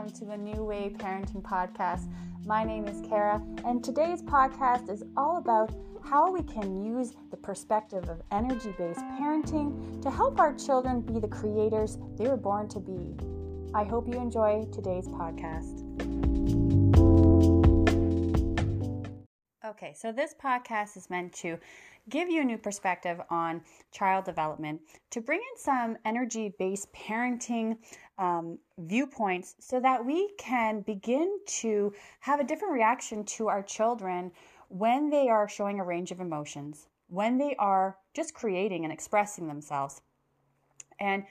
welcome to the New Way Parenting Podcast. My name is Kara, and today's podcast is all about how we can use the perspective of energy based parenting to help our children be the creators they were born to be. I hope you enjoy today's podcast. Okay, so this podcast is meant to give you a new perspective on child development, to bring in some energy based parenting um, viewpoints so that we can begin to have a different reaction to our children when they are showing a range of emotions, when they are just creating and expressing themselves. And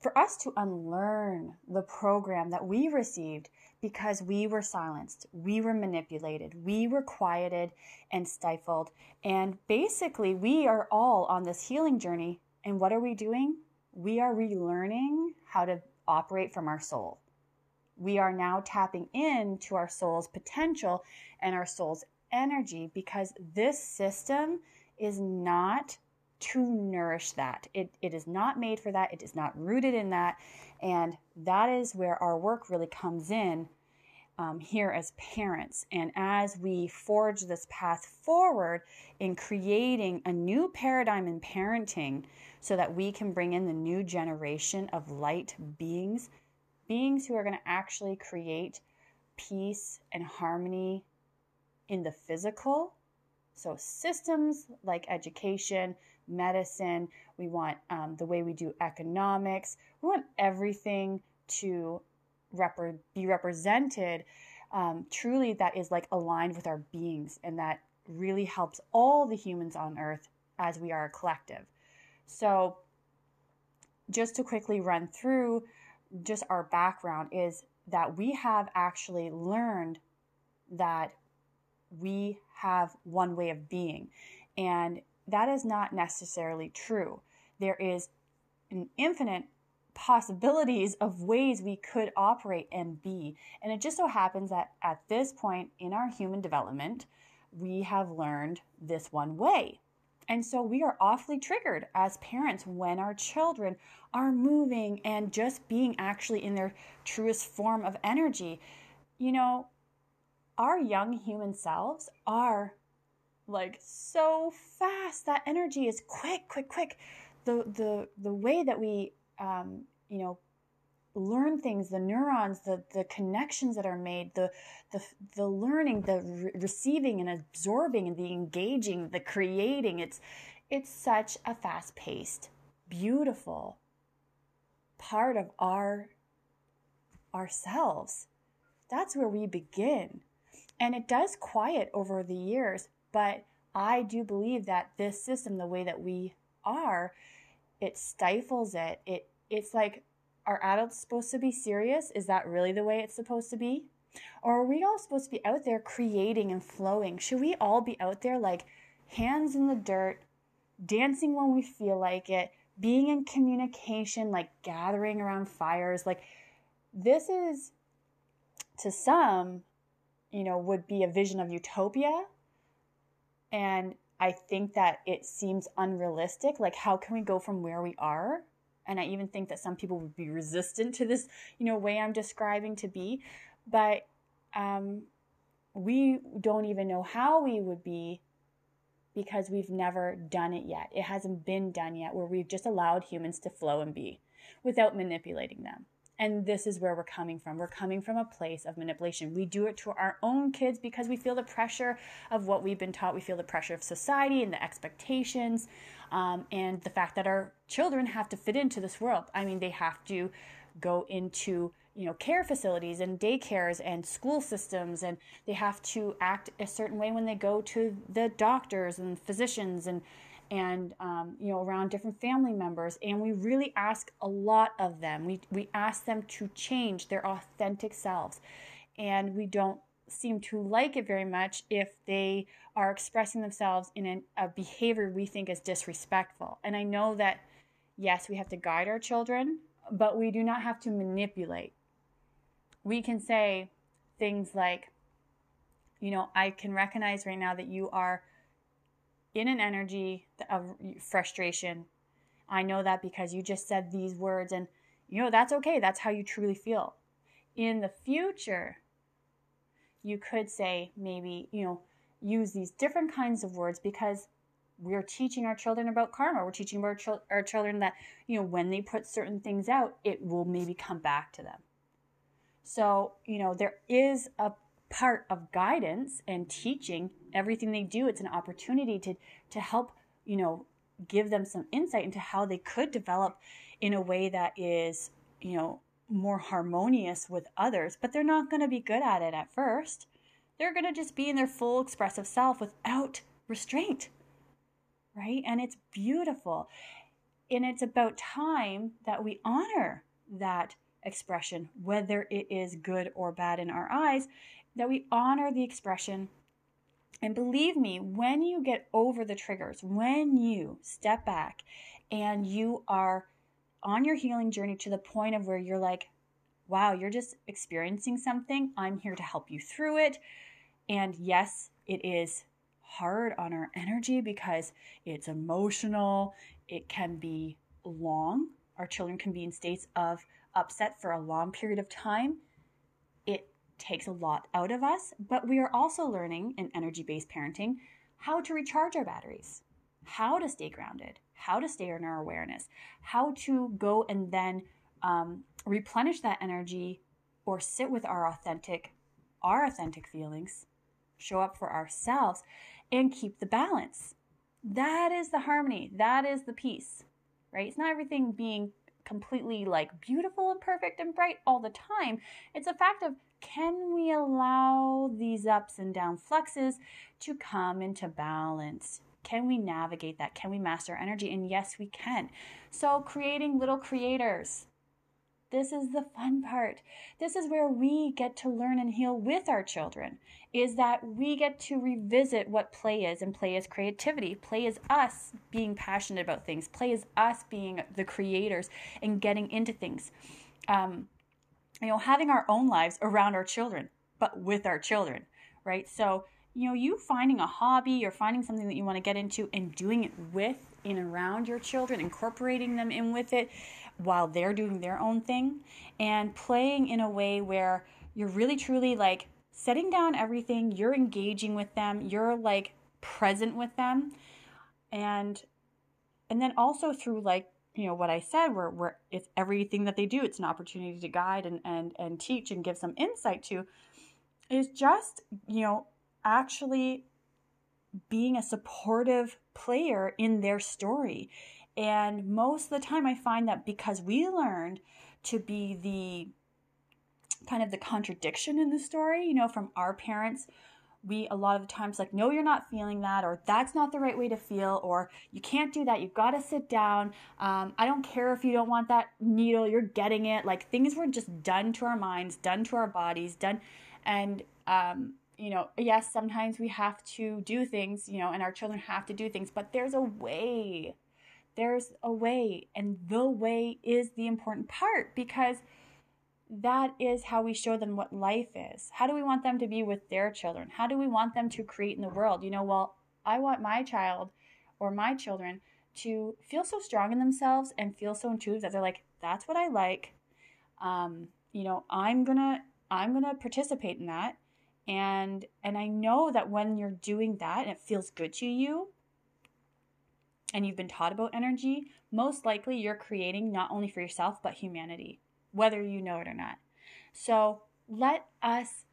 for us to unlearn the program that we received because we were silenced, we were manipulated, we were quieted and stifled. And basically, we are all on this healing journey. And what are we doing? We are relearning how to operate from our soul. We are now tapping into our soul's potential and our soul's energy because this system is not to nourish that. It, it is not made for that. It is not rooted in that. And that is where our work really comes in um, here as parents. And as we forge this path forward in creating a new paradigm in parenting so that we can bring in the new generation of light beings, beings who are going to actually create peace and harmony in the physical. So, systems like education, medicine, we want um, the way we do economics, we want everything to be represented um, truly that is like aligned with our beings and that really helps all the humans on earth as we are a collective. So, just to quickly run through just our background is that we have actually learned that we have one way of being. And that is not necessarily true. There is an infinite possibilities of ways we could operate and be. And it just so happens that at this point in our human development, we have learned this one way. And so we are awfully triggered as parents when our children are moving and just being actually in their truest form of energy. You know, our young human selves are like so fast. That energy is quick, quick, quick. The the the way that we um, you know learn things the neurons the the connections that are made the the the learning the re- receiving and absorbing and the engaging the creating it's it's such a fast paced beautiful part of our ourselves that's where we begin and it does quiet over the years but i do believe that this system the way that we are it stifles it. It it's like are adults supposed to be serious? Is that really the way it's supposed to be? Or are we all supposed to be out there creating and flowing? Should we all be out there like hands in the dirt dancing when we feel like it being in communication like gathering around fires? Like this is to some you know would be a vision of utopia and I think that it seems unrealistic. Like, how can we go from where we are? And I even think that some people would be resistant to this, you know, way I'm describing to be. But um, we don't even know how we would be because we've never done it yet. It hasn't been done yet where we've just allowed humans to flow and be without manipulating them. And this is where we're coming from. We're coming from a place of manipulation. We do it to our own kids because we feel the pressure of what we've been taught. We feel the pressure of society and the expectations, um, and the fact that our children have to fit into this world. I mean, they have to go into you know care facilities and daycares and school systems and they have to act a certain way when they go to the doctors and physicians and and um, you know around different family members and we really ask a lot of them. We, we ask them to change their authentic selves. And we don't seem to like it very much if they are expressing themselves in an, a behavior we think is disrespectful. And i know that yes we have to guide our children but we do not have to manipulate. We can say things like you know i can recognize right now that you are in an energy of frustration. I know that because you just said these words, and you know, that's okay. That's how you truly feel. in the future, you could say maybe, you know, use these different kinds of words because we're teaching our children about karma. We're teaching our, our children that, you know, when they put certain things out, it will maybe come back to them. So, you know, there is a part of guidance and teaching everything they do. It's an opportunity to, to help, you know, give them some insight into how they could develop in a way that is, you know, more harmonious with others, but they're not going to be good at it at first. They're going to just be in their full expressive self without restraint, right? And it's beautiful. And it's about time that we honor that expression, whether it is good or bad in our eyes, that we honor the expression. And believe me, when you get over the triggers, when you step back and you are on your healing journey to the point of where you're like, wow, you're just experiencing something. I'm here to help you through it. And yes, it is hard on our energy because it's emotional, it can be long. Our children can be in states of upset for a long period of time. Takes a lot out of us, but we are also learning in energy based parenting how to recharge our batteries, how to stay grounded, how to stay in our awareness, how to go and then um, replenish that energy or sit with our authentic, our authentic feelings, show up for ourselves, and keep the balance. That is the harmony. That is the peace, right? It's not everything being completely like beautiful and perfect and bright all the time. It's a fact of can we allow these ups and down fluxes to come into balance? Can we navigate that? Can we master energy? And yes, we can. So, creating little creators. This is the fun part. This is where we get to learn and heal with our children. Is that we get to revisit what play is, and play is creativity. Play is us being passionate about things. Play is us being the creators and getting into things. Um, you know, having our own lives around our children, but with our children, right? So you know, you finding a hobby or finding something that you want to get into and doing it with and around your children, incorporating them in with it while they're doing their own thing, and playing in a way where you're really truly like setting down everything, you're engaging with them, you're like present with them, and and then also through like you know what I said, where where it's everything that they do, it's an opportunity to guide and and and teach and give some insight to, is just you know actually being a supportive player in their story. And most of the time, I find that because we learned to be the kind of the contradiction in the story, you know, from our parents, we a lot of the times like, no, you're not feeling that, or that's not the right way to feel, or you can't do that. You've got to sit down. Um, I don't care if you don't want that needle, you're getting it. Like things were just done to our minds, done to our bodies, done. And um, you know, yes, sometimes we have to do things, you know, and our children have to do things, but there's a way. There's a way, and the way is the important part because that is how we show them what life is. How do we want them to be with their children? How do we want them to create in the world? You know, well, I want my child or my children to feel so strong in themselves and feel so intuitive that they're like, that's what I like. Um, you know, I'm gonna I'm gonna participate in that and and i know that when you're doing that and it feels good to you and you've been taught about energy most likely you're creating not only for yourself but humanity whether you know it or not so let us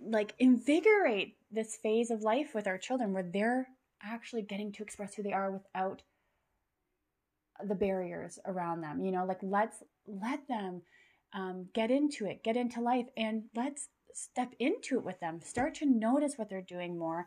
like invigorate this phase of life with our children where they're actually getting to express who they are without the barriers around them you know like let's let them um, get into it get into life and let's step into it with them, start to notice what they're doing more.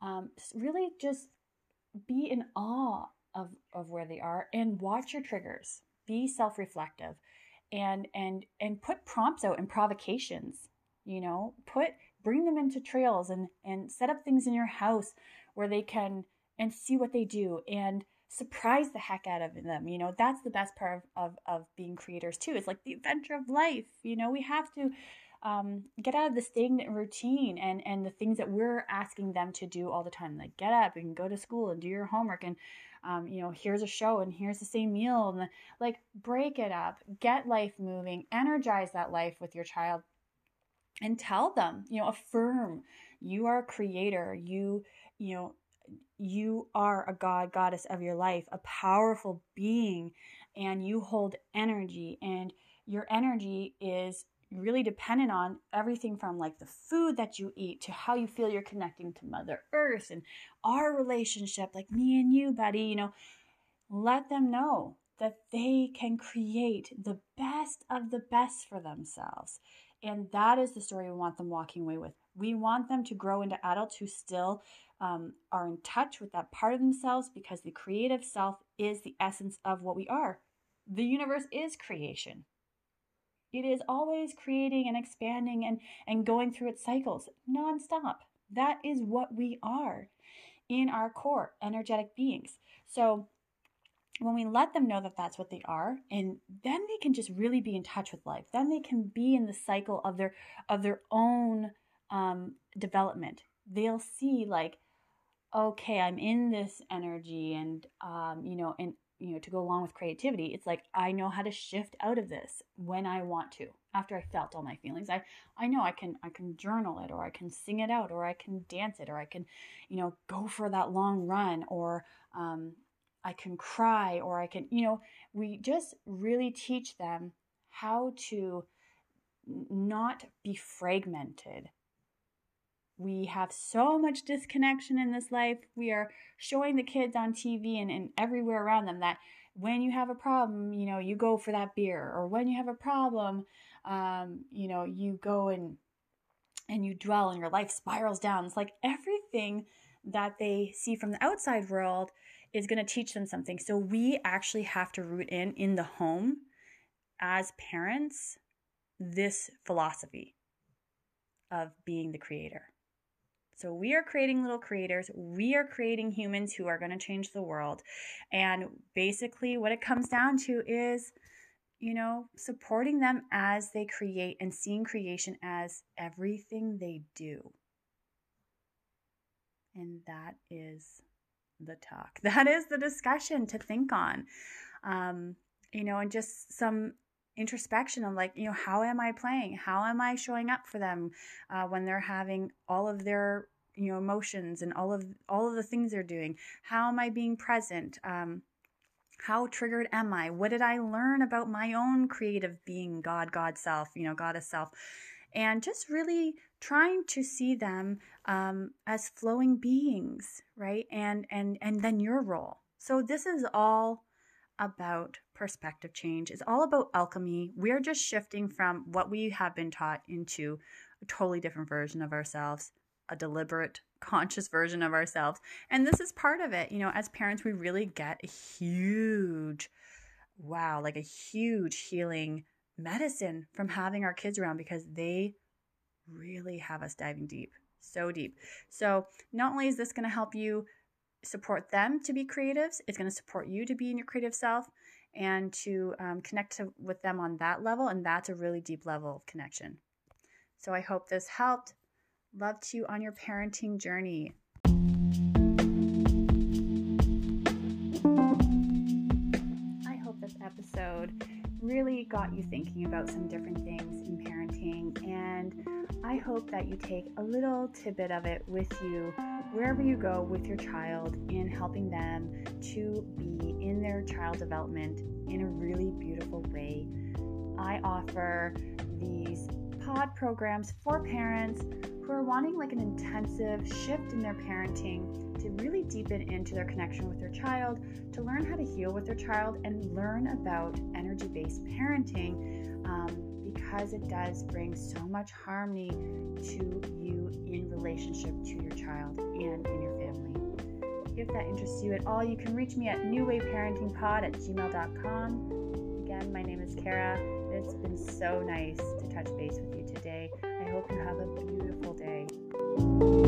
Um, really just be in awe of, of where they are and watch your triggers. Be self-reflective and and and put prompts out and provocations. You know, put bring them into trails and and set up things in your house where they can and see what they do and surprise the heck out of them. You know, that's the best part of, of, of being creators too. It's like the adventure of life. You know, we have to um, get out of the stagnant routine and and the things that we're asking them to do all the time like get up and go to school and do your homework and um, you know here's a show and here's the same meal and the, like break it up get life moving energize that life with your child and tell them you know affirm you are a creator. You you know you are a god goddess of your life a powerful being and you hold energy and your energy is really dependent on everything from like the food that you eat to how you feel you're connecting to mother earth and our relationship like me and you buddy you know. Let them know that they can create the best of the best for themselves. And that is the story we want them walking away with. We want them to grow into adults who still um, are in touch with that part of themselves because the creative self is the essence of what we are. The universe is creation it is always creating and expanding and, and going through its cycles nonstop. That is what we are in our core, energetic beings. So when we let them know that that's what they are and then they can just really be in touch with life then they can be in the cycle of their of their own um, development they'll see like okay i'm in this energy and um, you know and you know to go along with creativity it's like i know how to shift out of this when i want to after i felt all my feelings. I i know i can i can journal it or i can sing it out or i can dance it or i can you know go for that long run or um, i can cry or i can you know we just really teach them how to not be fragmented we have so much disconnection in this life. We are showing the kids on TV and, and everywhere around them that when you have a problem, you know, you go for that beer, or when you have a problem, um, you know, you go and and you dwell and your life spirals down. It's like everything that they see from the outside world is going to teach them something. So we actually have to root in in the home as parents this philosophy of being the creator. So we are creating little creators. We are creating humans who are going to change the world. And basically, what it comes down to is, you know, supporting them as they create and seeing creation as everything they do. And that is the talk. That is the discussion to think on. Um, you know, and just some introspection of like you know how am i playing? How am i showing up for them uh, when they're having all of their you know emotions and all of all of the things they're doing? How am i being present? Um, how triggered am i? What did i learn about my own creative being god god self you know goddess self? And just really trying to see them um, as flowing beings right? And and and then your role. So this is all about perspective change is all about alchemy we're just shifting from what we have been taught into a totally different version of ourselves a deliberate, conscious version of ourselves. And this is part of it. You know, as parents, we really get a huge, wow, like a huge healing medicine from having our kids around because they really have us diving deep, so deep. So, not only is this going to help you support them to be creatives, it's going to support you to be in your creative self and to um, connect to, with them on that level. And that's a really deep level of connection. So, I hope this helped. Love to you on your parenting journey. I hope this episode really got you thinking about some different things in parenting, and I hope that you take a little tidbit of it with you wherever you go with your child in helping them to be in their child development in a really beautiful way. I offer these pod programs for parents who are wanting like an intensive shift in their parenting to really deepen into their connection with their child, to learn how to heal with their child, and learn about energy based parenting um, because it does bring so much harmony to you in relationship to your child and in your family. If that interests you at all, you can reach me at newwayparentingpod at gmail.com. Again, my name is Kara. It's been so nice to touch base with you today. I hope you have a beautiful day.